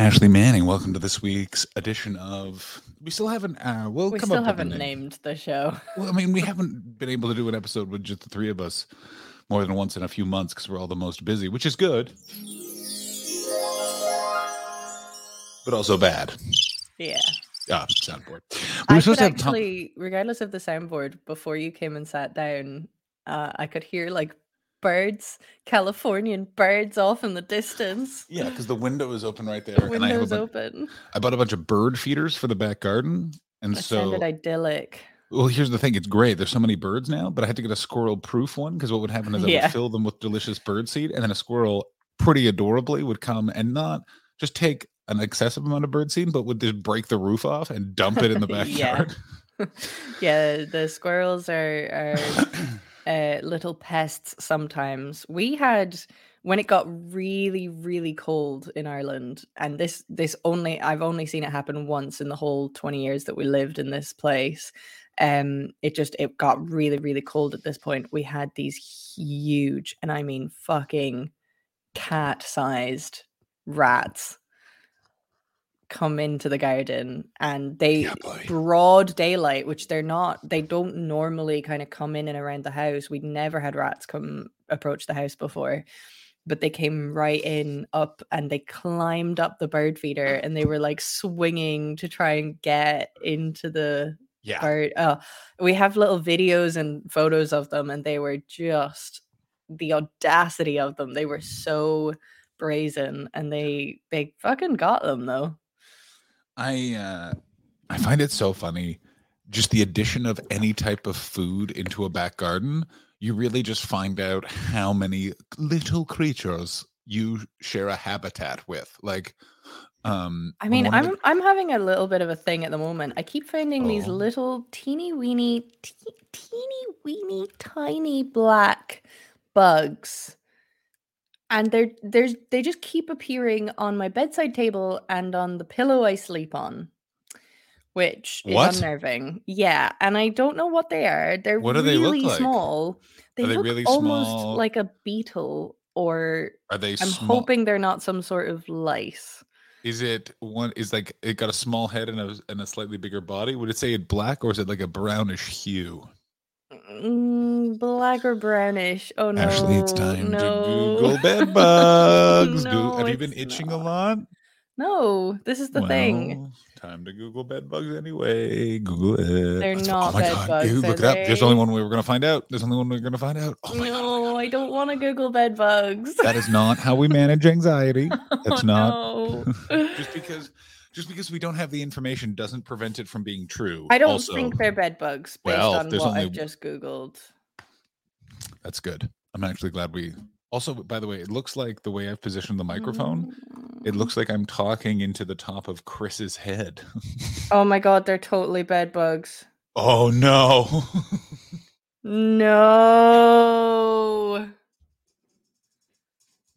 Ashley Manning, welcome to this week's edition of. We still haven't. Uh, we'll We come still up haven't name. named the show. Well, I mean, we haven't been able to do an episode with just the three of us more than once in a few months because we're all the most busy, which is good, but also bad. Yeah. Ah, soundboard. We I were could supposed to have Tom- actually, regardless of the soundboard, before you came and sat down, uh, I could hear like birds, Californian birds off in the distance. Yeah, because the window is open right there, The and I Windows open. I bought a bunch of bird feeders for the back garden, and It so sounded idyllic. Well, here's the thing. It's great. There's so many birds now, but I had to get a squirrel proof one because what would happen is I Yeah. would fill them with delicious bird seed, and then a squirrel pretty adorably would come and not just take an excessive amount of bird seed, but would just break the roof off and dump it in the Yeah. backyard. Yeah, the squirrels are are uh, little pests sometimes. We had when it got really really cold in Ireland and this this only I've only seen it happen once in the whole 20 years that we lived in this place. Um it just it got really really cold at this point. We had these huge and I mean fucking cat-sized rats come into the garden and they Yeah, broad daylight, which they're not, they don't normally kind of come in and around the house. We'd never had rats come approach the house before, but they came right in up and they climbed up the bird feeder mm. and they were like swinging to try and get into the Yeah. bird. Oh, we have little videos and photos of them, and they were just the audacity of them. They were so brazen and they they fucking got them though. I uh I find it so funny just the addition of any type of food into a back garden. You really just find out how many little creatures you share a habitat with. Like um I mean, I'm the- I'm having a little bit of a thing at the moment. I keep finding these Oh. little teeny weeny, te- teeny weeny, tiny black bugs, and they're there's they just keep appearing on my bedside table and on the pillow I sleep on, which is What? unnerving. Yeah, and I don't know what they are. They're What do they really look like? small. They they look really almost small? like a beetle, or are they I'm small? hoping they're not some sort of lice. Is it one? Is like it got a small head and a and a slightly bigger body? Would it say it black or is it like a brownish hue? Mm, black or brownish. Oh no. Ashley, it's time no. to Google bed bugs. No, have you been itching a lot? No, this is the thing. Well, Time to Google bed bugs anyway. Google it. They're That's fu- not bed bugs, Ew, are look it up. There's only one way we're gonna find out. There's only one way we're gonna find out. Oh my god. no, I don't want to Google bed bugs. That is not how we manage anxiety. That's Oh, not no. just because just because we don't have the information doesn't prevent it from being true. I don't also, think they're bed bugs based well, on what only- I've just Googled. That's good. I'm actually glad we. Also, by the way, it looks like the way I've positioned the microphone. It Mm. looks like I'm talking into the top of Chris's head. Oh my god, they're totally bed bugs. oh no! No.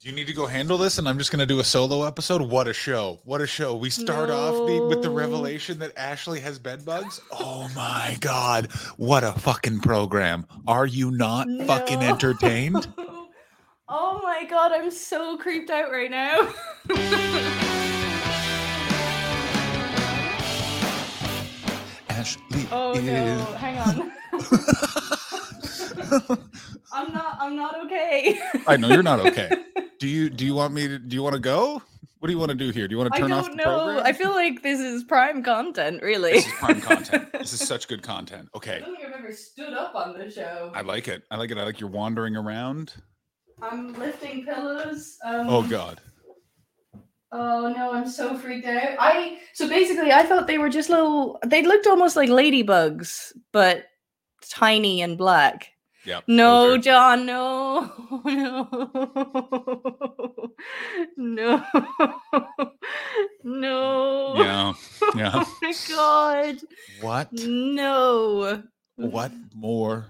Do you need to go handle this? And I'm just gonna do a solo episode. What a show! What a show! We start off the, with the revelation that Ashley has bed bugs. Oh my god! What a fucking program! Are you not fucking entertained? Oh my god, I'm so creeped out right now. Ashley oh is. no, hang on. I'm not I'm not okay. I know you're not okay. Do you do you want me to do you want to go? What do you want to do here? Do you want to turn off I don't the know. program? I feel like this is prime content, really. this is prime content. This is such good content. I Okay. don't think I've ever stood up on the show. I like it. I like it. I like you're wandering around. I'm lifting pillows. Um, Oh god. Oh no, I'm so freaked out. I so basically I thought they were just little they looked almost like ladybugs, but tiny and black. Yeah. No, John, no. No. No. no. Yeah. Yeah. Oh my god. What? No. What more?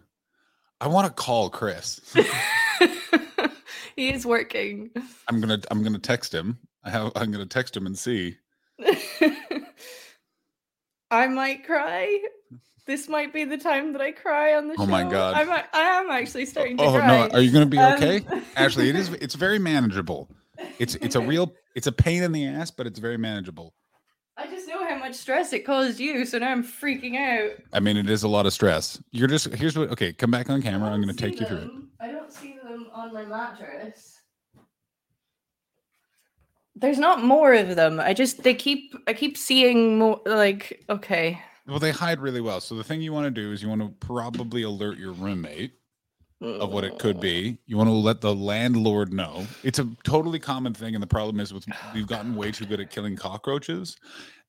I want to call Chris. he is working. I'm gonna I'm gonna text him. I have I'm gonna text him and see. I might cry. This might be the time that I cry on the show. Oh my God. I'm, I am actually starting to Oh cry. no, are you gonna be Um, okay? Ashley, it is it's very manageable. It's it's a real it's a pain in the ass, but it's very manageable. I just know how much stress it caused you, so now I'm freaking out. I mean, it is a lot of stress. You're just here's what. Okay, come back on camera. I'm going to take you through it. I don't see them on my mattress. There's not more of them. I just they keep I keep seeing more like okay. Well, they hide really well. So the thing you want to do is you want to probably alert your roommate of what it could be. Mm. You want to let the landlord know. It's a totally common thing, and the problem is with we've gotten way too good at killing cockroaches.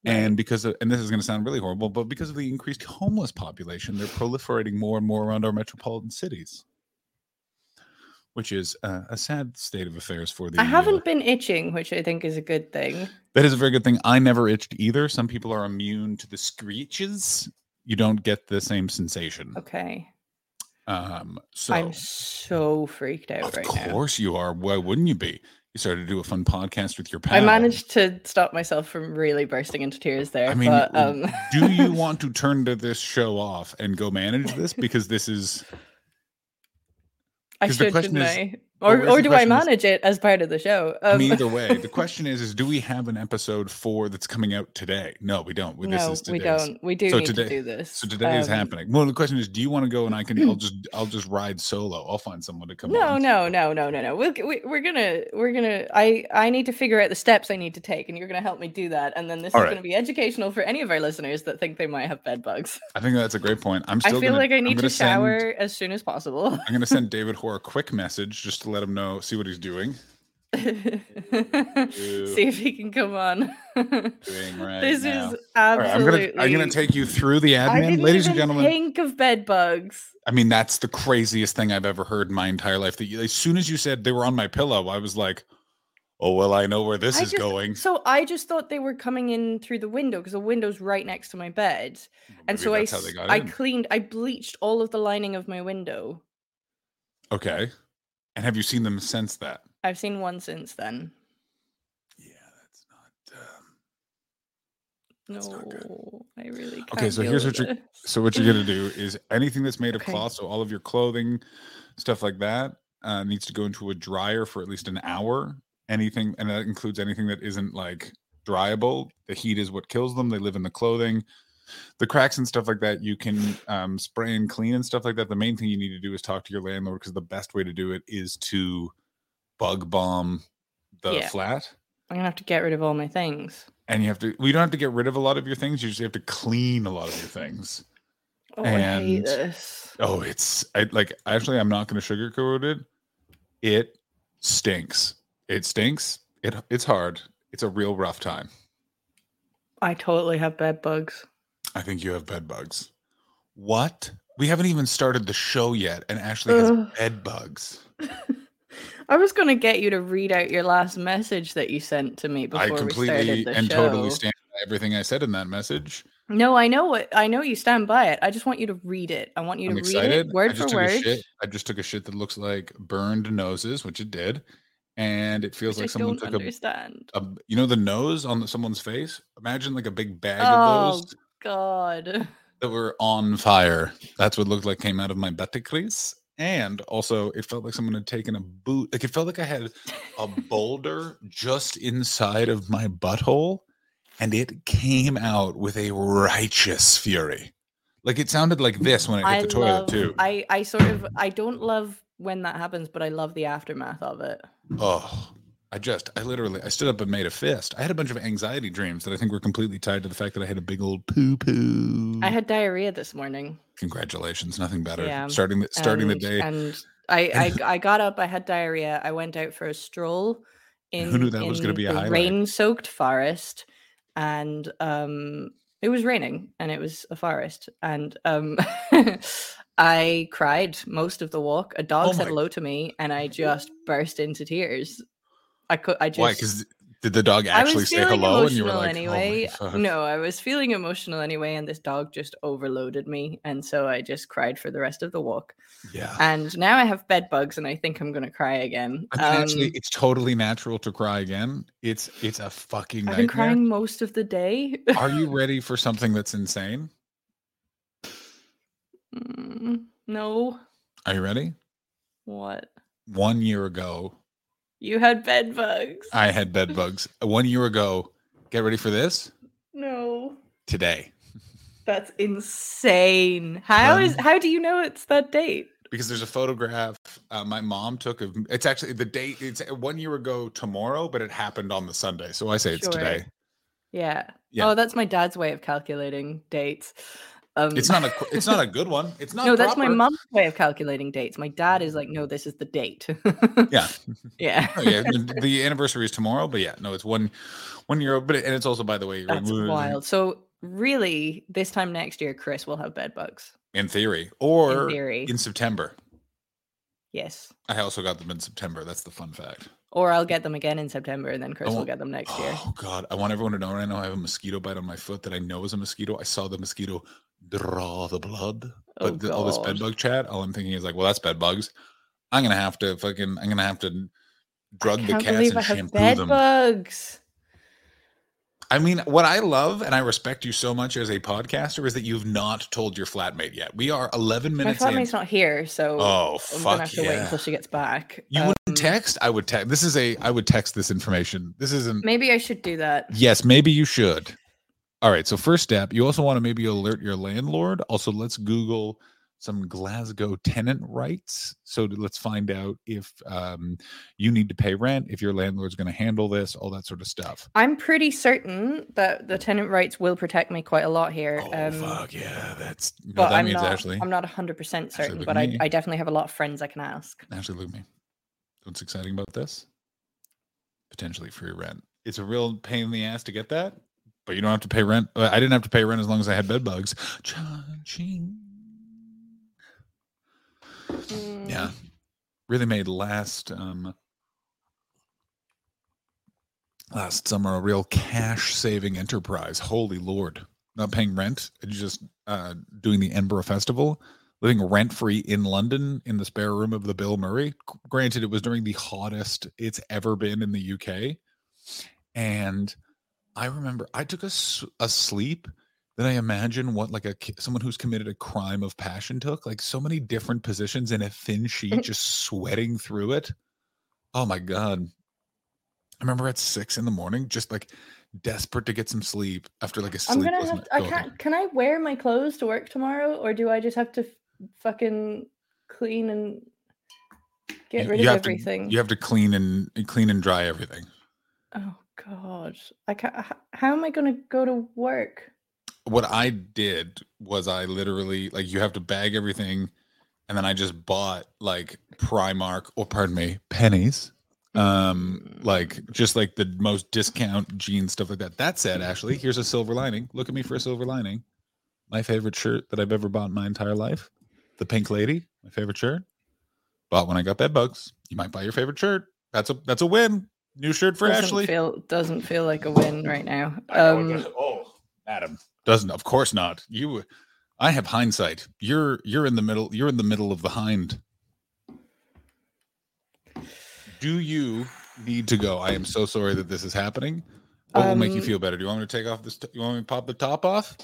And because of, and this is going to sound really horrible, but because of the increased homeless population, they're proliferating more and more around our metropolitan cities, which is uh, a sad state of affairs for the. I haven't been itching, which I think is a good thing. That is a very good thing. I never itched either. Some people are immune to the screeches. You don't get the same sensation. Okay. Um, so I'm so freaked out of right now. Of course you are. Why wouldn't you be? You started to do a fun podcast with your pal. I managed to stop myself from really bursting into tears there. I mean, but, um... do you want to turn to this show off and go manage this because this is? I 'Cause the should, question shouldn't is- I? Or, or do I question is- manage it as part of the show? I Um, mean, either way, the question is: is do we have an episode four that's coming out today? No, we don't. We- no, this is we don't. We do So need today- to do this. So today is Um, happening. Well, the question is: do you want to go and I can? I'll just I'll just ride solo. I'll find someone to come. No, on. no, no, no, no, no. We'll, we, we're gonna, we're gonna. I, I need to figure out the steps I need to take, and you're gonna help me do that. And then this All is right. gonna be educational for any of our listeners that think they might have bed bugs. I think that's a great point. I'm Still I feel gonna, like I need gonna to send- shower as soon as possible. I'm going to send David Hoare a quick message just to let him know, see what he's doing. See if he can come on. Doing right this now. is All right, I'm absolutely. gonna I'm gonna take you through the admin, ladies and gentlemen. Think of bed bugs. I mean, that's the craziest thing I've ever heard in my entire life. That you, as soon as you said they were on my pillow, I was like, "Oh well, I know where this I is just- going." So I just thought they were coming in through the window because the window's right next to my bed, and so I, that's how they s- got I in. cleaned, I bleached all of the lining of my window. Okay, and have you seen them since that? I've seen one since then. Yeah, that's not. Um... No, not. I really can't. Okay, so here's what you're- So what you're gonna do is anything that's made of Okay. cloth, so all of your clothing, stuff like that, uh, needs to go into a dryer for at least an hour. Anything, and that includes anything that isn't like dryable. The heat is what kills them. They live in the clothing. The cracks and stuff like that, you can um, spray and clean and stuff like that. The main thing you need to do is talk to your landlord because the best way to do it is to bug bomb the Yeah. flat. I'm gonna have to get rid of all my things. And you have to. We don't have to get rid of a lot of your things. You just have to clean a lot of your things. Oh, I hate And- this. Oh, it's I like actually I'm not gonna sugarcoat it. It stinks. It stinks. It it's hard. It's a real rough time. I totally have bed bugs. I think you have bed bugs. What? We haven't even started the show yet, and Ashley has Ugh. bed bugs. I was gonna get you to read out your last message that you sent to me before I we completely started the and show. totally stand by everything I said in that message. No, I know what I know. You stand by it. I just want you to read it. I want you I'm to read it word I just for took a word. shit. I just took a shit that looks like burned noses, which it did, and it feels which like I someone don't took a understand. a you know the nose on someone's face imagine like a big bag Oh of those God. that were on fire. That's what looked like came out of my crease. And also it felt like someone had taken a boot like it felt like i had a boulder just inside of my butthole and it came out with a righteous fury. Like it sounded like mm, this when it hit I the toilet too. I I sort of I don't love when that happens, but I love the aftermath of it. oh i just i literally i stood up and made a fist i had a bunch of anxiety dreams that i think were completely tied to the fact that i had a big old poo poo I had diarrhea this morning. Congratulations, nothing better. Yeah, Starting the starting and, the day. and I, I I got up. I had diarrhea. I went out for a stroll in Who knew that was gonna be a rain-soaked forest, and um, it was raining, and it was a forest, and um, I cried most of the walk. A dog Oh said hello to me, and I just burst into tears. I could. I just. Why? Because did the dog actually say hello and you were like, anyway. oh no, I was feeling emotional anyway, and this dog just overloaded me, and so I just cried for the rest of the walk. Yeah. And now I have bed bugs, and I think I'm gonna cry again. I mean, actually, Um, it's totally natural to cry again. It's it's a fucking I've been crying most of the day. Are you ready for something that's insane? Mm, no, Are you ready? what? One year ago, You had bed bugs. I had bed bugs one year ago. Get ready for this No. today That's insane. How is Um, how do you know it's that date? because there's a photograph uh, my mom took of. It's actually the date. It's one year ago tomorrow, but it happened on the Sunday, so I say it's Sure. today. Yeah. Yeah. Oh, that's my dad's way of calculating dates. Um, It's not a. It's not a good one. It's not. no, that's my mom's way of calculating dates. My dad is like, no, this is the date. Yeah. yeah. Oh, yeah, the- the anniversary is tomorrow, but yeah, no, it's one one year old. But it, and it's also, by the way, That's wild. So really, this time next year, Chris will have bed bugs. in theory, or In theory, in September. yes. I also got them in September. That's the fun fact. Or I'll get them again in September, and then Chris will get them next year. Oh God, I want everyone to know right now. I have a mosquito bite on my foot that I know is a mosquito. I saw the mosquito draw the blood. Oh, But the, all this bed bug chat, all I'm thinking is like, well, that's bed bugs. I'm gonna have to fucking. I'm gonna have to drug the cats and I have shampoo bed them. bugs. I mean, what I love and I respect you so much as a podcaster is that you've not told your flatmate yet. We are 11 My minutes in. flatmate's not here, so Oh I'm gonna have to wait until she gets back. You Um, wouldn't text? I would text. This is a. I would text this information. This isn't. Maybe I should do that. Yes, maybe you should. All right. So first step, you also want to maybe alert your landlord. Also, let's Google some Glasgow tenant rights. So let's find out if um, you need to pay rent, if your landlord's going to handle this, all that sort of stuff. I'm pretty certain that the tenant rights will protect me quite a lot here. Oh um, fuck yeah! That's but that I'm means not. Ashley. I'm not 100 percent certain, but I. I definitely have a lot of friends I can ask. Ashley, look at me. What's exciting about this? Potentially free rent. It's a real pain in the ass to get that, but you don't have to pay rent. I didn't have to pay rent as long as I had bed bugs. Cha-ching. Yeah. Mm, Really made last um last summer a real cash saving enterprise. Holy lord. Not paying rent, and just uh doing the Edinburgh Festival, living rent free in London in the spare room of the Bill Murray. Granted, it was during the hottest it's ever been in the UK. And I remember I took a, a sleep that I imagine what like a someone who's committed a crime of passion took, like so many different positions in a thin sheet, just sweating through it. Oh my god! I remember at six in the morning, just like desperate to get some sleep after like a I'm sleep. gonna wasn't have. To, I can't. Can I wear my clothes to work tomorrow, or do I just have to f- fucking clean and get rid you of have to- everything? you have to clean and clean and dry everything. Oh God! I can't. How am I gonna go to work? What I did was I literally like you have to bag everything, and then I just bought like Primark or pardon me pennies um like just like the most discount jeans stuff like that that said ashley here's a silver lining look at me for a silver lining my favorite shirt that i've ever bought in my entire life the pink lady my favorite shirt bought when i got bed bugs you might buy your favorite shirt that's a that's a win new shirt for doesn't ashley? feel doesn't feel like a win right now. I know it Um, oh adam doesn't of course not. You i have hindsight. You're you're in the middle you're in the middle of the hind. Do you need to go? I am so sorry that this is happening. What will make you Um, feel better? Do you want me to take off this t- you want me to pop the top off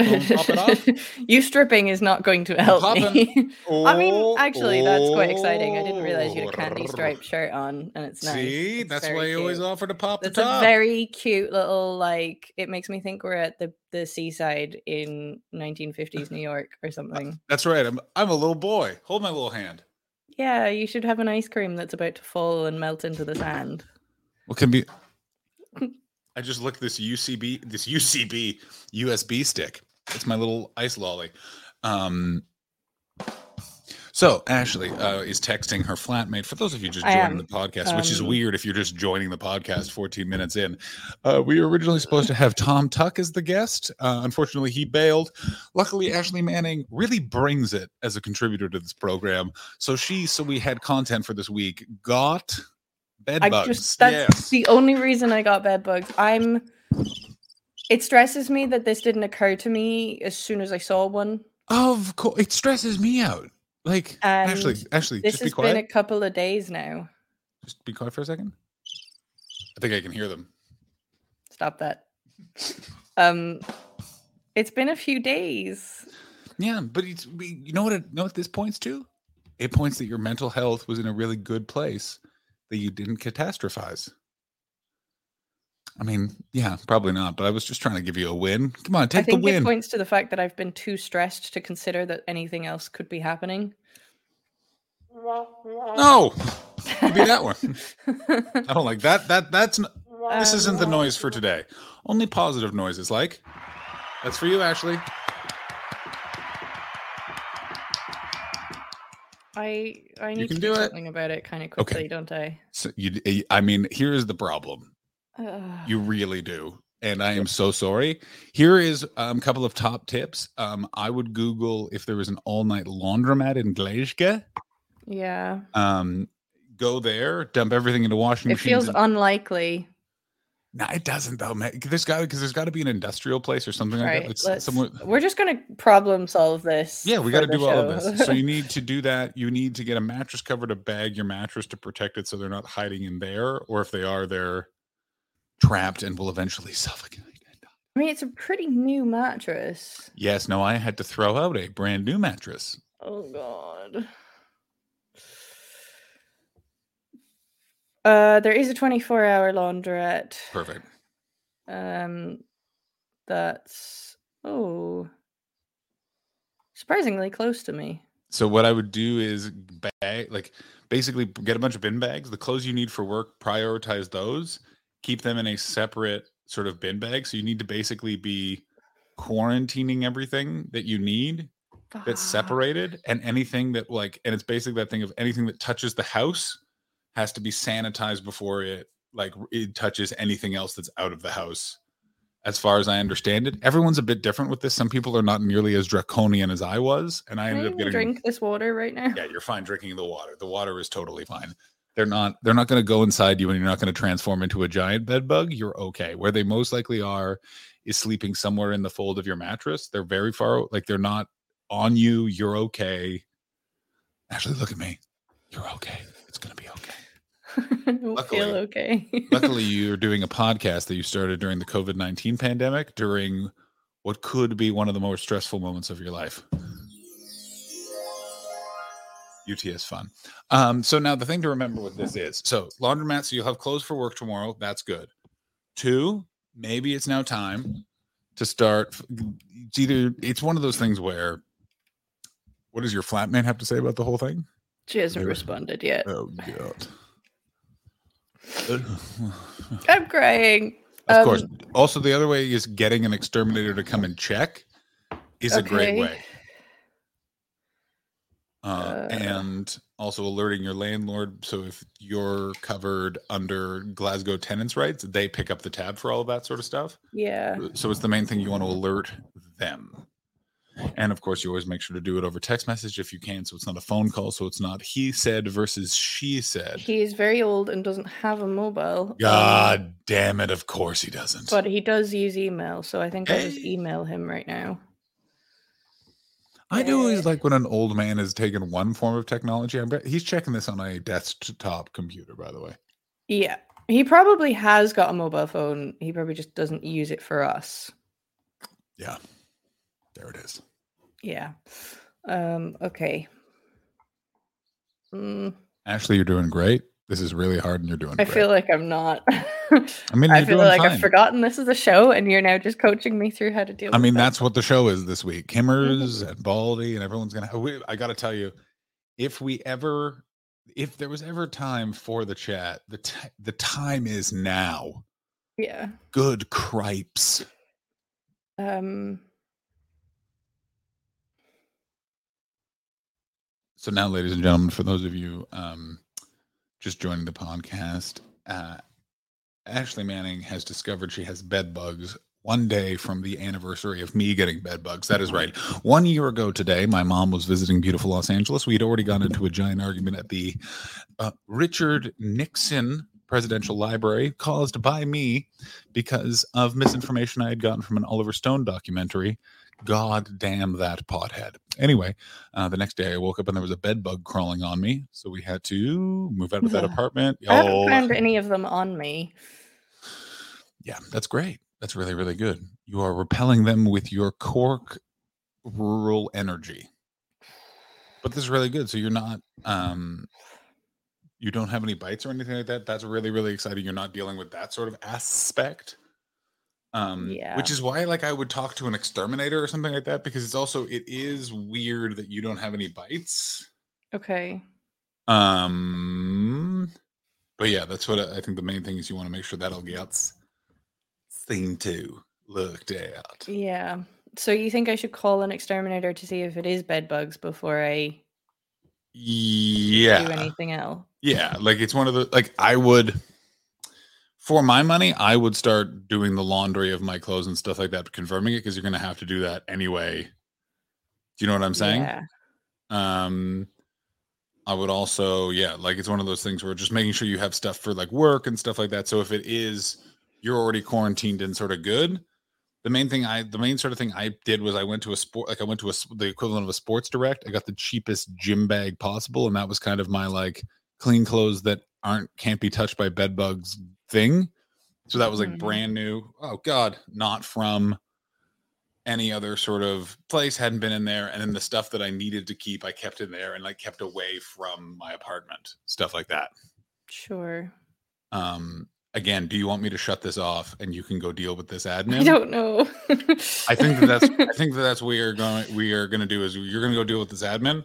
you stripping is not going to help me. I mean, Oh, actually, that's quite exciting. I didn't realize you had a candy oh. striped shirt on, and it's nice. see It's that's why you always offer to pop the It's a top very cute little like. It makes me think we're at the the seaside in 1950s New York or something. that's right I'm, I'm a little boy hold my little hand Yeah, you should have an ice cream that's about to fall and melt into the sand. What can be? I just looked this UCB, this UCB USB stick. It's my little ice lolly. Um, so Ashley uh, is texting her flatmate. For those of you just joining the podcast, which is Um, weird if you're just joining the podcast 14 minutes in. Uh, we were originally supposed to have Tom Tuck as the guest. Uh, unfortunately, he bailed. Luckily, Ashley Manning really brings it as a contributor to this program. So she, so we had content for this week. Got bed I bugs. just that's yes. the only reason I got bed bugs. I'm it stresses me that this didn't occur to me as soon as I saw one. Of course, it stresses me out. Like And Ashley, This just be has been a couple of days now. Just be quiet for a second. I think I can hear them. Stop that. Um it's been a few days. Yeah, but it's you know what? It, know what this points to? It points that your mental health was in a really good place. that you didn't catastrophize. I mean, yeah, probably not. But I was just trying to give you a win. Come on, I take the think it points to the fact that I've been too stressed to consider that anything else could be happening. No, could be that one. I don't like that. That that's n- this isn't the noise for today. Only positive noises. Like that's for you, Ashley. I I need to do do it. something about it kind of quickly, don't I? So you, eh, I mean, here's the problem. Ugh. You really do. And I am so sorry. Here is um, a couple of top tips. Um, I would Google if there was an all night laundromat in Glazge. yeah, Um, go there, dump everything into washing machine. it feels and- unlikely. no, it doesn't though, man. There's got because there's got to be an industrial place or something like Right, that. It's somewhere. we're just gonna problem solve this. Yeah, we got to do all of this. So you need to do that. You need to get a mattress cover to bag your mattress to protect it so they're not hiding in there, or if they are, they're trapped and will eventually suffocate. I mean, it's a pretty new mattress. Yes, no, I had to throw out a brand new mattress. Oh god. Uh, there is a 24 hour laundrette. Perfect. Um, that's oh, surprisingly close to me. So what I would do is bag like basically get a bunch of bin bags. The clothes you need for work, prioritize those. Keep them in a separate sort of bin bag. So you need to basically be quarantining everything that you need that's separated and anything that like and it's basically that thing of anything that touches the house has to be sanitized before it like it touches anything else that's out of the house as far as i understand it everyone's a bit different with this some people are not nearly as draconian as i was and i Can I ended up getting drink this water right now? yeah you're fine drinking the water the water is totally fine they're not they're not going to go inside you and you're not going to transform into a giant bed bug you're okay. Where they most likely are is sleeping somewhere in the fold of your mattress. They're very far like they're not on you you're okay. Actually look at me. You're okay. It's going to be okay. I don't feel Luckily- okay. luckily you're doing a podcast that you started during the covid-19 pandemic during what could be one of the more stressful moments of your life UTS fun. Um, so now the thing to remember with this is so laundromat, so you'll have clothes for work tomorrow. That's good. Two, maybe it's now time to start. It's either it's one of those things where what does your flatmate have to say about the whole thing? she hasn't Maybe. responded yet. Oh god. I'm crying. Of course. Um, Also, the other way is getting an exterminator to come and check is a great way. Uh, Uh. and also alerting your landlord. So if you're covered under Glasgow tenants' rights, they pick up the tab for all of that sort of stuff. Yeah. So it's the main thing you want to alert them. And of course, you always make sure to do it over text message if you can. So it's not a phone call. So it's not he said versus she said. He is very old and doesn't have a mobile. um, God damn it. Of course he doesn't. But he does use email, so I think I'll just email him right now. I do always like when an old man has taken one form of technology. I bet he's checking this on a desktop computer, by the way. Yeah. He probably has got a mobile phone. He probably just doesn't use it for us. Yeah. There it is. Yeah. Um, okay. Mm, Ashley, you're doing great. This is really hard and you're doing it. I great. feel like I'm not. I mean, I feel like fine. I've forgotten this is a show and you're now just coaching me through how to deal I mean, that. that's what the show is this week. Kimmers and Baldy and everyone's gonna. I got to tell you, if we ever, if there was ever time for the chat, the t- the time is now. Yeah. Good cripes. Um So now, ladies and gentlemen, for those of you um, just joining the podcast, uh, Ashley Manning has discovered she has bed bugs one day from the anniversary of me getting bed bugs. That is right. One year ago today, my mom was visiting beautiful Los Angeles. We had already gone into a giant argument at the uh, Richard Nixon Presidential Library caused by me because of misinformation I had gotten from an Oliver Stone documentary. God damn that pothead. Anyway, uh, the next day I woke up and there was a bed bug crawling on me. So we had to move out of that apartment. I haven't Oh, found any of them on me. yeah, that's great. That's really, really good. You are repelling them with your cork rural energy. But this is really good. So you're not um you don't have any bites or anything like that, that's really really exciting. You're not dealing with that sort of aspect. Um, Yeah. which is why like I would talk to an exterminator or something like that because it's also it is weird that you don't have any bites. Okay. Um, but yeah, that's what I I think the main thing is you want to make sure that all gets seen to looked at. Yeah. So you think I should call an exterminator to see if it is bed bugs before I do anything else? yeah. Like it's one of the like I would, for my money, I would start doing the laundry of my clothes and stuff like that, confirming it because you're gonna have to do that anyway. Do you know what I'm saying? Yeah. Um, I would also, yeah, like it's one of those things where just making sure you have stuff for like work and stuff like that. So if it is you're already quarantined and sort of good, the main thing I, the main sort of thing I did was I went to a sport, like I went to a the equivalent of a Sports Direct. I got the cheapest gym bag possible, and that was kind of my like clean clothes that aren't can't be touched by bed bugs thing. So that was like Mhm. brand new. Oh God, not from any other sort of place hadn't been in there and then the stuff that i needed to keep i kept in there and like kept away from my apartment stuff like that Sure. um again do you want me to shut this off and you can go deal with this admin? I don't know. i think that that's i think that that's what we are going we are going to do is you're going to go deal with this admin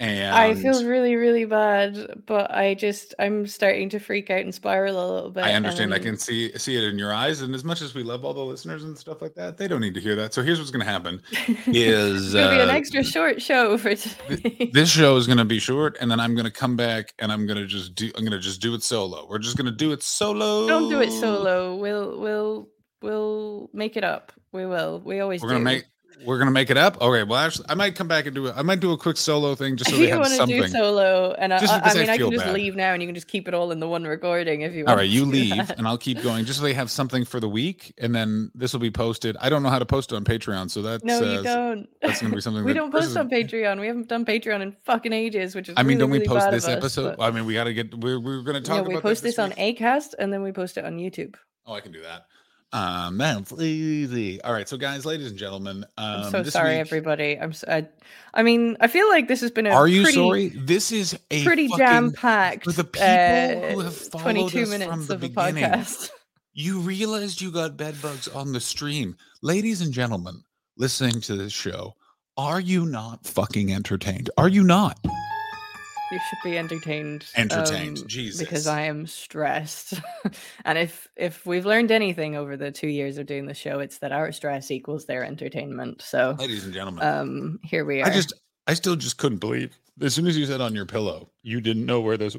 and I feel really, really bad, but I just I'm starting to freak out and spiral a little bit. I understand. I can see see it in your eyes, and as much as we love all the listeners and stuff like that, they don't need to hear that. So here's what's going to happen: is It's gonna be an uh, extra short show for today. this show is going to be short and then i'm going to come back and i'm going to just do i'm going to just do it solo we're just going to do it solo Don't do it solo. We'll we'll we'll make it up. We will. We always we're going do. make we're going to make it up okay well actually i might come back and do it i might do a quick solo thing just so you have want to something do solo, and I, I, I I mean, I feel can just bad. leave now, and you can just keep it all in the one recording if you want. all right you leave that. and i'll keep going just so they have something for the week and then this will be posted i don't know how to post it on patreon so that's No, uh, you don't. that's gonna be something we that don't post is- on Patreon. We haven't done Patreon in fucking ages, which is. i mean really, don't we really post this us, episode but- i mean we got to get we're, we're going to talk yeah, we post this, on. Acast, and then we post it on YouTube. oh i can do that um that's easy all right so guys ladies and gentlemen um I'm so sorry, week- everybody. I'm. So, I, I mean, I feel like this has been a Are you pretty, sorry? This is a pretty jam packed. for the people who have followed 22 us minutes from the of a beginning. podcast. You realized you got bed bugs on the stream, ladies and gentlemen, listening to this show. Are you not fucking entertained? Are you not You should be entertained. entertained? um, Jesus, because I am stressed. and if if we've learned anything over the two years of doing the show, it's that our stress equals their entertainment. So ladies and gentlemen, um here we are. I just, I still just couldn't believe. As soon as you said on your pillow, you didn't know where this,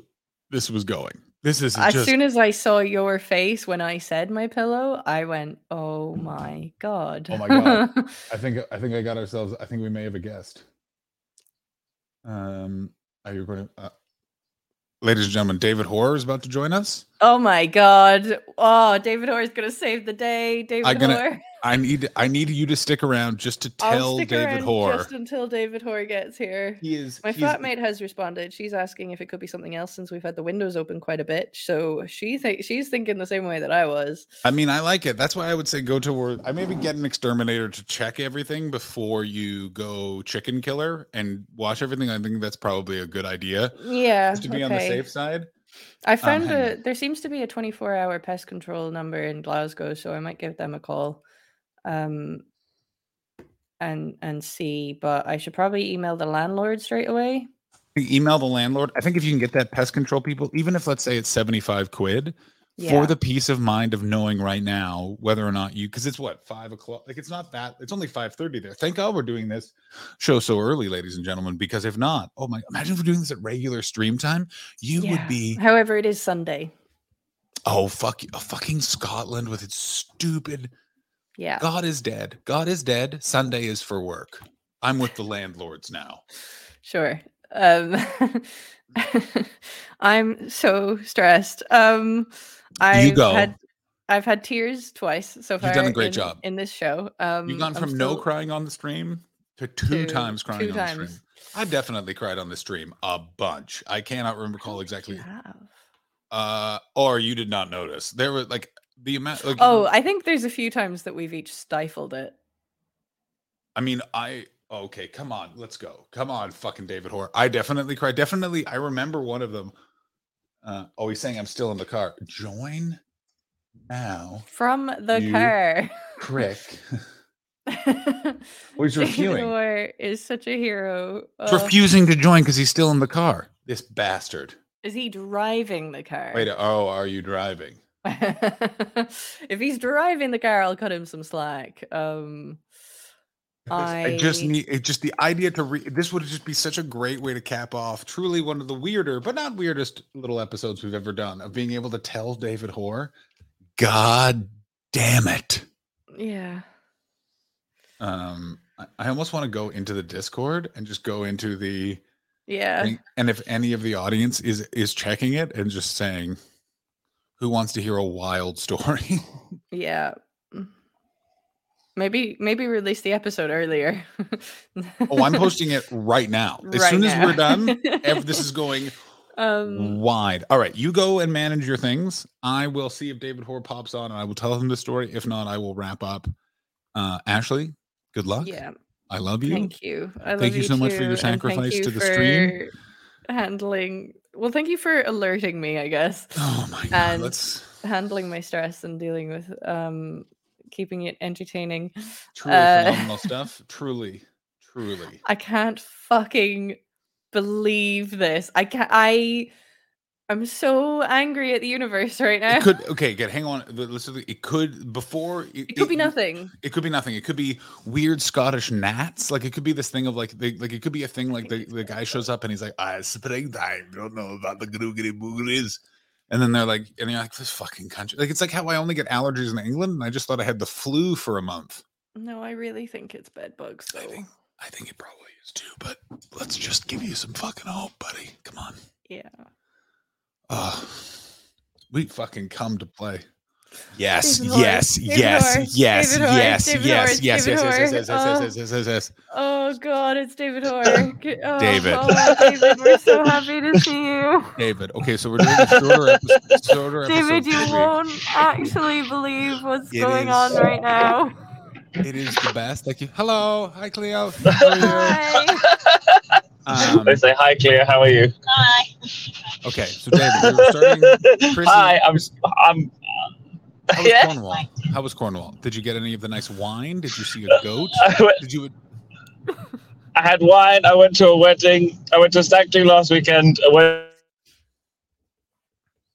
this was going. This is as just soon as I saw your face when I said my pillow, I went, "Oh my god!" Oh my God. I think I think I got ourselves. I think we may have a guest. Um, are you going to, uh, ladies and gentlemen? David Hoare is about to join us. oh my god! Oh, David Hoare is gonna save the day. David gonna- Hoare. I need I need you to stick around just to I'll tell stick David around Hoare. just until David Hoare gets here. He is My he's- flatmate has responded. She's asking if it could be something else since we've had the windows open quite a bit. So she th- she's thinking the same way that I was. I mean, I like it. That's why I would say go to where I maybe get an exterminator to check everything before you go chicken killer and watch everything. I think that's probably a good idea. Yeah, Just to be on the safe side. I found um, hang a there seems to be a 24 hour pest control number in Glasgow, so I might give them a call. Um and and see, but I should probably email the landlord straight away. Email the landlord. I think if you can get that pest control people, even if let's say it's 75 quid, Yeah. for the peace of mind of knowing right now whether or not you because it's what five o'clock like it's not that it's only 5 there thank god we're doing this show so early ladies and gentlemen because if not oh my imagine if we're doing this at regular stream time you would be However, it is Sunday. oh fuck oh, fucking scotland with its stupid Yeah. god is dead god is dead sunday is for work i'm with the landlords now Sure. Um I'm so stressed. Um I've go. had I've had tears twice so far. You've done a great in, job. in this show. Um you've gone I'm from no crying on the stream to two times crying two on the stream i definitely cried on the stream a bunch i cannot recall exactly you have? uh or you did not notice there were like the amount like Oh, I think there's a few times that we've each stifled it. i mean i okay come on let's go come on fucking david Hoare. i definitely cried definitely i remember one of them Uh, oh, he's saying I'm still in the car. Join now. From the car. Crick. He's refusing. Hoare is such a hero. He's refusing to join because he's still in the car. This bastard. is he driving the car? Wait, oh, are you driving? if he's driving the car, I'll cut him some slack. Um, I just need it just the idea to re- this would just be such a great way to cap off truly one of the weirder but not weirdest little episodes we've ever done of being able to tell David Hoare, God damn it. yeah. Um I, I almost want to go into the Discord and just go into the Yeah. thing, and if any of the audience is is checking it and just saying who wants to hear a wild story? Yeah. Maybe maybe release the episode earlier. oh, I'm posting it right now. As Right soon as we're done, this is going um wide. All right, you go and manage your things. I will see if David Hoare pops on, and I will tell him the story. If not, I will wrap up. Uh, Ashley, good luck. yeah. I love you. Thank you. I love Thank you so much for your too, sacrifice you to the stream. Handling well, thank you for alerting me, I guess. Oh my god, And- let's Handling my stress and dealing with um keeping it entertaining. truly Uh, phenomenal stuff. Truly, truly. I can't fucking believe this. I can't I I'm so angry at the universe right now. It could okay, good. Hang on. Listen, it could before It could be nothing. It could be nothing. It could be weird Scottish gnats. Like it could be this thing of like, the, like it could be a thing like the, the guy shows up and he's like, "Ah, springtime. Don't know about the googly booglies." And then they're like, and you're like, "This fucking country." Like it's like how I only get allergies in England, and I just thought I had the flu for a month. No, I really think it's bed bugs I think, I think it probably is too. But let's just give you some fucking hope, buddy. Come on. Yeah. Oh, we fucking come to play. Yes, David Hoare, yes, yes, yes, yes, yes, yes, yes, yes, yes, yes, Oh. yes, yes, yes, yes. Oh god, it's David Hoare. Oh, David. oh, David, we're so happy to see you. David. Okay, so we're doing a shorter episode. Shorter David, you won't actually believe what's going on right now. It is the best. Thank you. Hello, hi Cleo. How are you? Hi. Um, They say hi, Cleo. How are you? Hi. Okay, so David, we were starting. Chrissy- hi, I'm. I'm. How was Yeah. Cornwall? How was Cornwall? Did you get any of the nice wine? Did you see a goat? Went, Did you? I had wine. I went to a wedding. I went to a stag do last weekend. I went,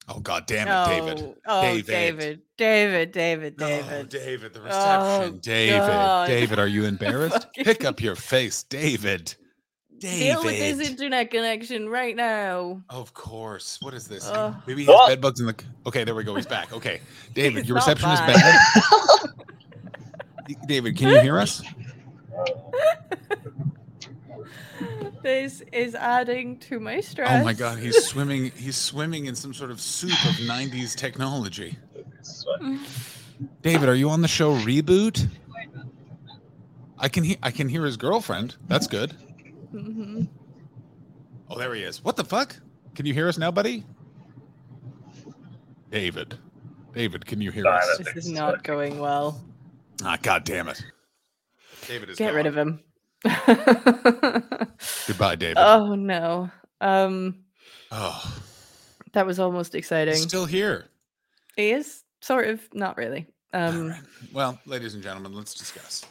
Oh God damn it, David. Oh, oh, David. David, David, David, No, David. David, the Oh, reception. David, God. David, are you embarrassed? Pick up your face, David. Deal with this internet connection right now. Of course. What is this? Ugh. Maybe he has What? bed bugs in the. Okay, there we go. He's back. Okay, David, your not reception is back. bad. David, can you hear us? This is adding to my stress. Oh my God, he's swimming. He's swimming in some sort of soup of '90s technology. David, are you on the show Reboot? I can hear. I can hear his girlfriend. That's good. Mhm. Oh, there he is. What the fuck? Can you hear us now, buddy? David. David, can you hear Sorry, us? This is not going well. Ah, God damn it. David is Get rid of him. Goodbye, David. oh no. Um oh, that was almost exciting. he's still here. he is sort of not really. Um Alright. Well, ladies and gentlemen, let's discuss.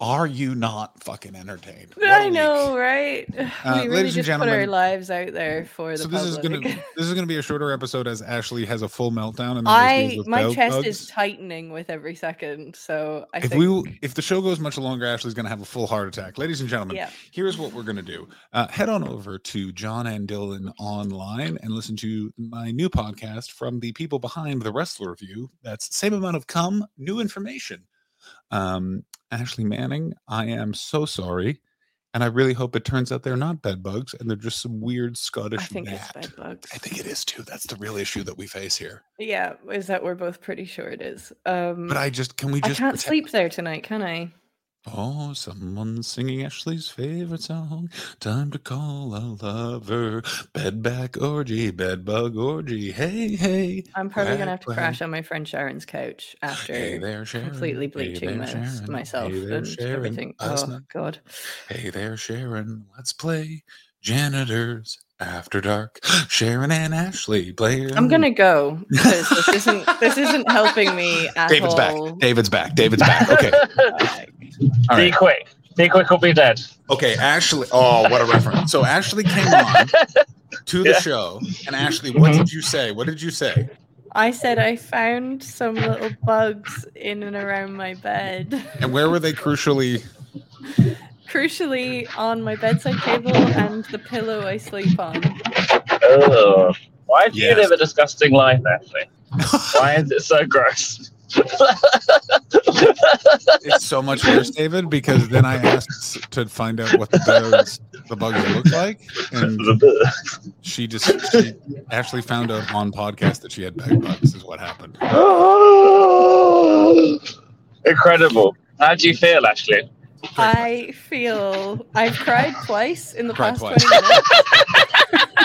Are you not fucking entertained? What I know, right? Uh, we really ladies and just put our lives out there for the So this is gonna this is gonna be a shorter episode as Ashley has a full meltdown and I my chest bugs. is tightening with every second, so I if think we if the show goes much longer, Ashley's gonna have a full heart attack. Ladies and gentlemen, yeah. here's what we're going to do uh, head on over to john and dylan online and listen to my new podcast from the people behind the wrestler review that's same amount of cum new information um, ashley manning i am so sorry and i really hope it turns out they're not bed bugs and they're just some weird scottish I think it's gnat. bed bugs. i think it is too that's the real issue that we face here Yeah, is that we're both pretty sure it is. Um but i just can we I just can't pretend- sleep there tonight, can I? Oh, someone's singing Ashley's favorite song. Time to call a lover. Bed back orgy, bed bug orgy. Hey, hey. I'm probably gonna have to crash on my friend Sharon's couch after Hey there, Sharon. completely Hey bleaching there, my- Sharon. myself Hey there, and Sharon. everything. Us Oh not- god. Hey there, Sharon. Let's play janitors After dark, Sharon and Ashley play. I'm gonna go because this isn't this isn't helping me at David's all. back. David's back. David's back. Okay. Like, Be right. quick. Be quick or be dead. Okay. Ashley. Oh, what a reference. So Ashley came on to the Yeah. show, and Ashley, what Mhm. did you say? What did you say? I said I found some little bugs in and around my bed. And where were they crucially? Crucially, on my bedside table and the pillow I sleep on. Oh. Why do Yes. you live a disgusting life, Ashley? Why is it so gross? It's so much worse, David, because then I asked to find out what the bugs, the bugs look like, and she just she actually found out on podcast that she had bed bugs. Is what happened. Incredible. How do you feel, Ashley? I feel I've cried twice in the Cried past twice. 20 minutes.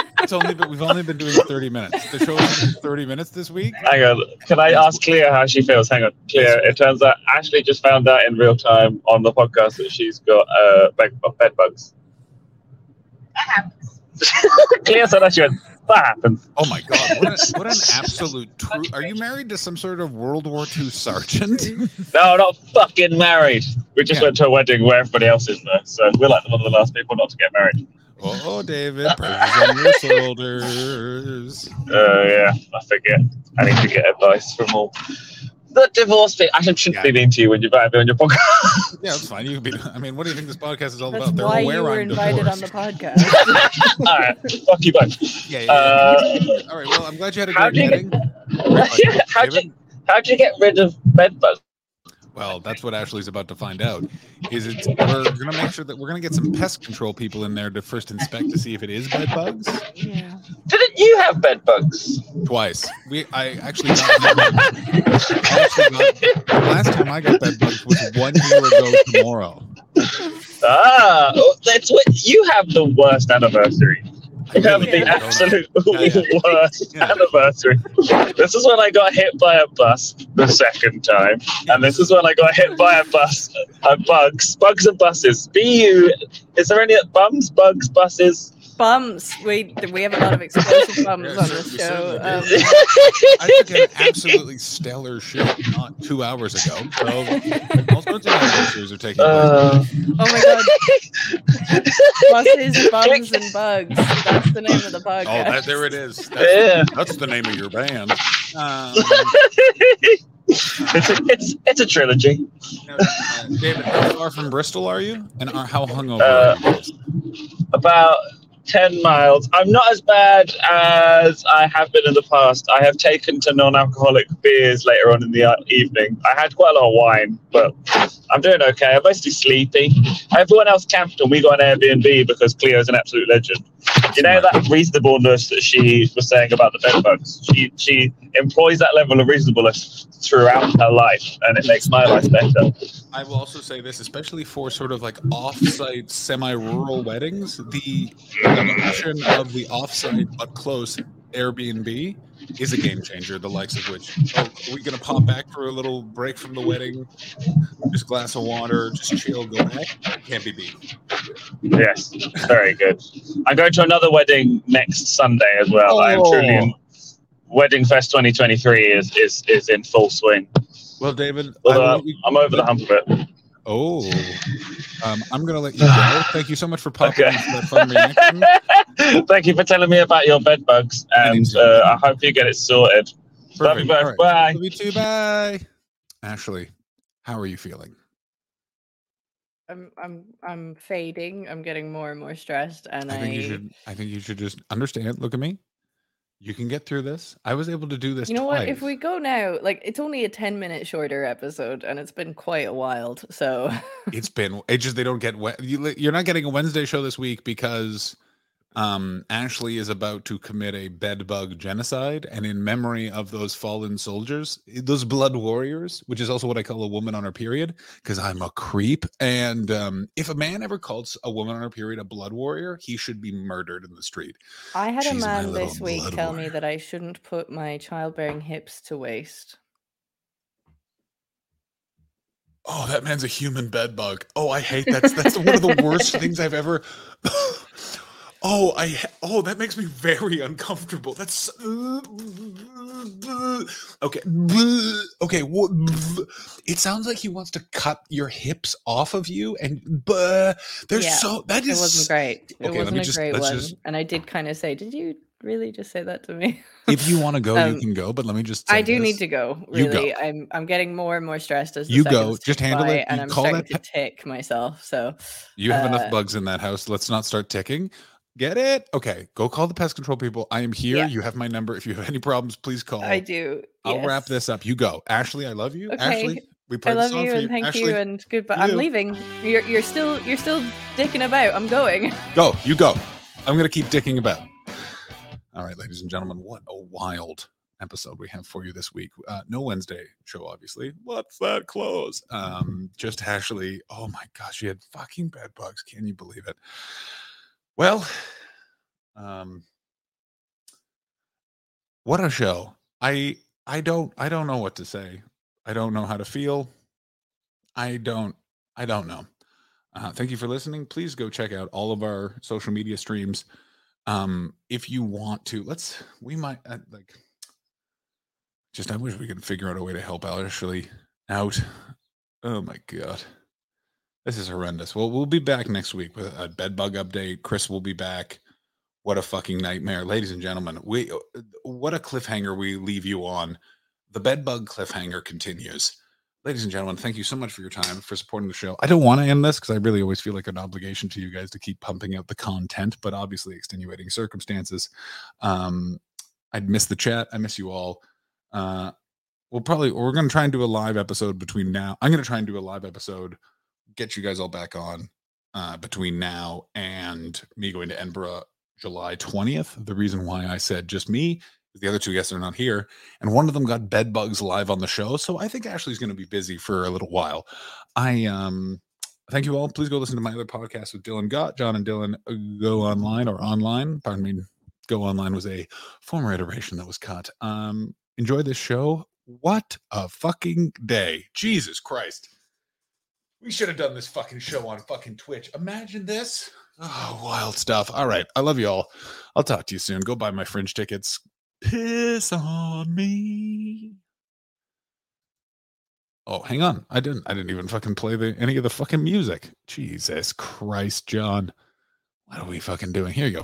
It's only been, we've only been doing thirty minutes. The show is thirty minutes this week. Hang on. Can I ask Cleo how she feels? Hang on. Cleo, it turns out Ashley just found out in real time on the podcast that she's got uh, bed, bed bugs. Cleo said that she went, that happens. Oh my god! What, a, what an absolute true. Are you married to some sort of World War II sergeant? No, not fucking married. We just Yeah. went to a wedding where everybody else is there. So we're like one of the last people not to get married. oh, David, on your shoulders. Uh, yeah, I forget. I need to get advice from all the divorce people. I shouldn't Yeah. be mean to you when you invite me on your podcast. Yeah, it's fine. You can be. I mean, what do you think this podcast is all That's about? They're why aware you were I'm invited on the podcast. all right, fuck you both. Yeah, yeah. Uh, all right. Well, I'm glad you had a how great you get- how'd, you, how'd you get rid of bed bugs? Well, that's what Ashley's about to find out. Is it? We're gonna make sure that we're gonna get some pest control people in there to first inspect to see if it is bed bugs. yeah. Didn't you have bed bugs? Twice. We. I actually got. I actually got last time I got bed bugs was one year ago tomorrow. Ah, oh, that's what you have the worst anniversary. You have the Yeah. absolute Yeah, worst anniversary. This is when I got hit by a bus the second time, and this is when I got hit by a bus, uh, bugs, bugs and buses. Bu, is there any bums, bugs, buses? Bums. We we have a lot of explosive bums Yeah, on cer- this show. Um. I took an absolutely stellar shit not two hours ago. So all sorts of anniversaries are taking place. Uh, oh my god. Buses, bums, and bugs. That's the name of the podcast. Oh, that, there it is. That's, yeah. that's the name of your band. Um, it's, a, it's it's a trilogy. now, uh, David, how far from Bristol are you? And are, how hungover Uh, are you? About 10 miles. I'm not as bad as I have been in the past. I have taken to non alcoholic beers later on in the uh, evening. I had quite a lot of wine, but I'm doing okay. I'm mostly sleepy. Everyone else camped and we got an Airbnb because Cleo's an absolute legend. You know that reasonableness that she was saying about the bed bugs? She, she employs that level of reasonableness throughout her life, and it makes my life better. I will also say this, especially for sort of like off-site, semi-rural weddings, the, the option of the off-site but close Airbnb is a game changer. The likes of which, oh, are we gonna pop back for a little break from the wedding? Just glass of water, just chill, go back. Can't be beat. Yes, very good. I'm going to another wedding next Sunday as well. I am truly oh. in Wedding Fest 2023 is is is in full swing. Well, David, Although I'm, I'm over the hump of it. Oh, um, I'm gonna let you go. Thank you so much for popping Okay. in for that fun reaction. Thank you for telling me about your bed bugs, and uh, I hope you get it sorted. Love you both. All right. Bye. Love you too. Bye. Ashley, how are you feeling? I'm I'm I'm fading. I'm getting more and more stressed, and I I, you should. I think you should just understand. Look at me. You can get through this. I was able to do this. You know what? If we go now, like it's only a ten minute shorter episode, and it's been quite a while. So it's been it just they don't get we- you, you're not getting a Wednesday show this week because um Ashley is about to commit a bedbug genocide and in memory of those fallen soldiers those blood warriors which is also what I call a woman on her period because I'm a creep and um if a man ever calls a woman on her period a blood warrior he should be murdered in the street I had a She's my man this week tell me that I shouldn't put my childbearing hips to waste. oh that man's a human bedbug. oh I hate that's that's one of the worst things I've ever Oh, I oh that makes me very uncomfortable. That's okay. Okay. It sounds like he wants to cut your hips off of you, and there's Yeah, so that It is wasn't great. It Okay, let wasn't me a just- great one. just- And I did kind of say, "Did you really just say that to me?" If you want to go, you Um, can go. But let me just. I do need to go. You go. Really, I'm I'm getting more and more stressed as the You go, just handle by, it, and I'm call starting to tick myself. So You have enough uh, bugs in that house. Let's not start ticking. Get it? Okay, go call the pest control people. I am here. Yeah. You have my number. If you have any problems, please call. I do. I'll wrap this up. You go, Ashley. I love you, Okay. Ashley. We played I the love you and thank Ashley, you and goodbye. you. I'm leaving. You're you're still you're still dicking about. I'm going. Go, you go. I'm gonna keep dicking about. All right, ladies and gentlemen, what a wild episode we have for you this week. Uh, no Wednesday show, obviously. What's that close? Um, just Ashley. Oh my gosh, she had fucking bed bugs. Can you believe it? Well, um, what a show. I I don't I don't know what to say. I don't know how to feel. I don't I don't know. Uh, thank you for listening. Please go check out all of our social media streams. Um, if you want to, let's we might uh, like just I wish we could figure out a way to help Ashley out. Oh my god. This is horrendous. Well, we'll be back next week with a bed bug update. Chris will be back. What a fucking nightmare. Ladies and gentlemen, we uh, what a cliffhanger we leave you on. The bed bug cliffhanger continues ladies and gentlemen, thank you so much for your time for supporting the show. I don't want to end this because I really always feel like an obligation to you guys to keep pumping out the content, but obviously extenuating circumstances. Um, I'd miss the chat. I miss you all. Uh, we'll probably we're going to try and do a live episode between now. I'm going to try and do a live episode, get you guys all back on uh, between now and me going to Edinburgh July 20th. The reason why I said just me is the other two guests are not here and one of them got bed bugs live on the show. So I think Ashley's going to be busy for a little while. I um thank you all. Please go listen to my other podcast with Dylan Gott. John and Dylan uh, go online or online. Pardon me. Go online was a former iteration that was cut. Um, enjoy this show. What a fucking day! Jesus Christ. We should have done this fucking show on fucking Twitch. Imagine this. Oh, wild stuff. All right. I love you all. I'll talk to you soon. Go buy my fringe tickets. Piss on me. Oh, hang on. I didn't I didn't even fucking play the any of the fucking music. Jesus Christ, John. What are we fucking doing? Here you go.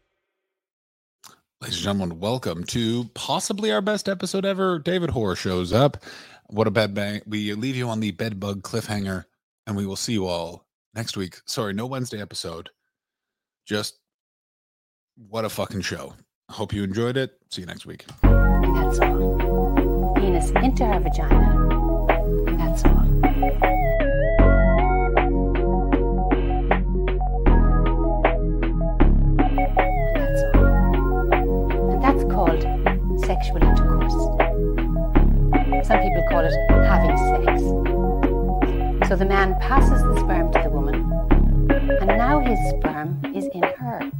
Ladies and gentlemen, welcome to possibly our best episode ever. David Hoare shows up. What a bed bang. We leave you on the bed bug cliffhanger, and we will see you all next week. Sorry, no Wednesday episode. Just what a fucking show. Hope you enjoyed it. See you next week. that's all. Penis into her vagina, sexual intercourse. Some people call it having sex. So the man passes the sperm to the woman, and now his sperm is in her.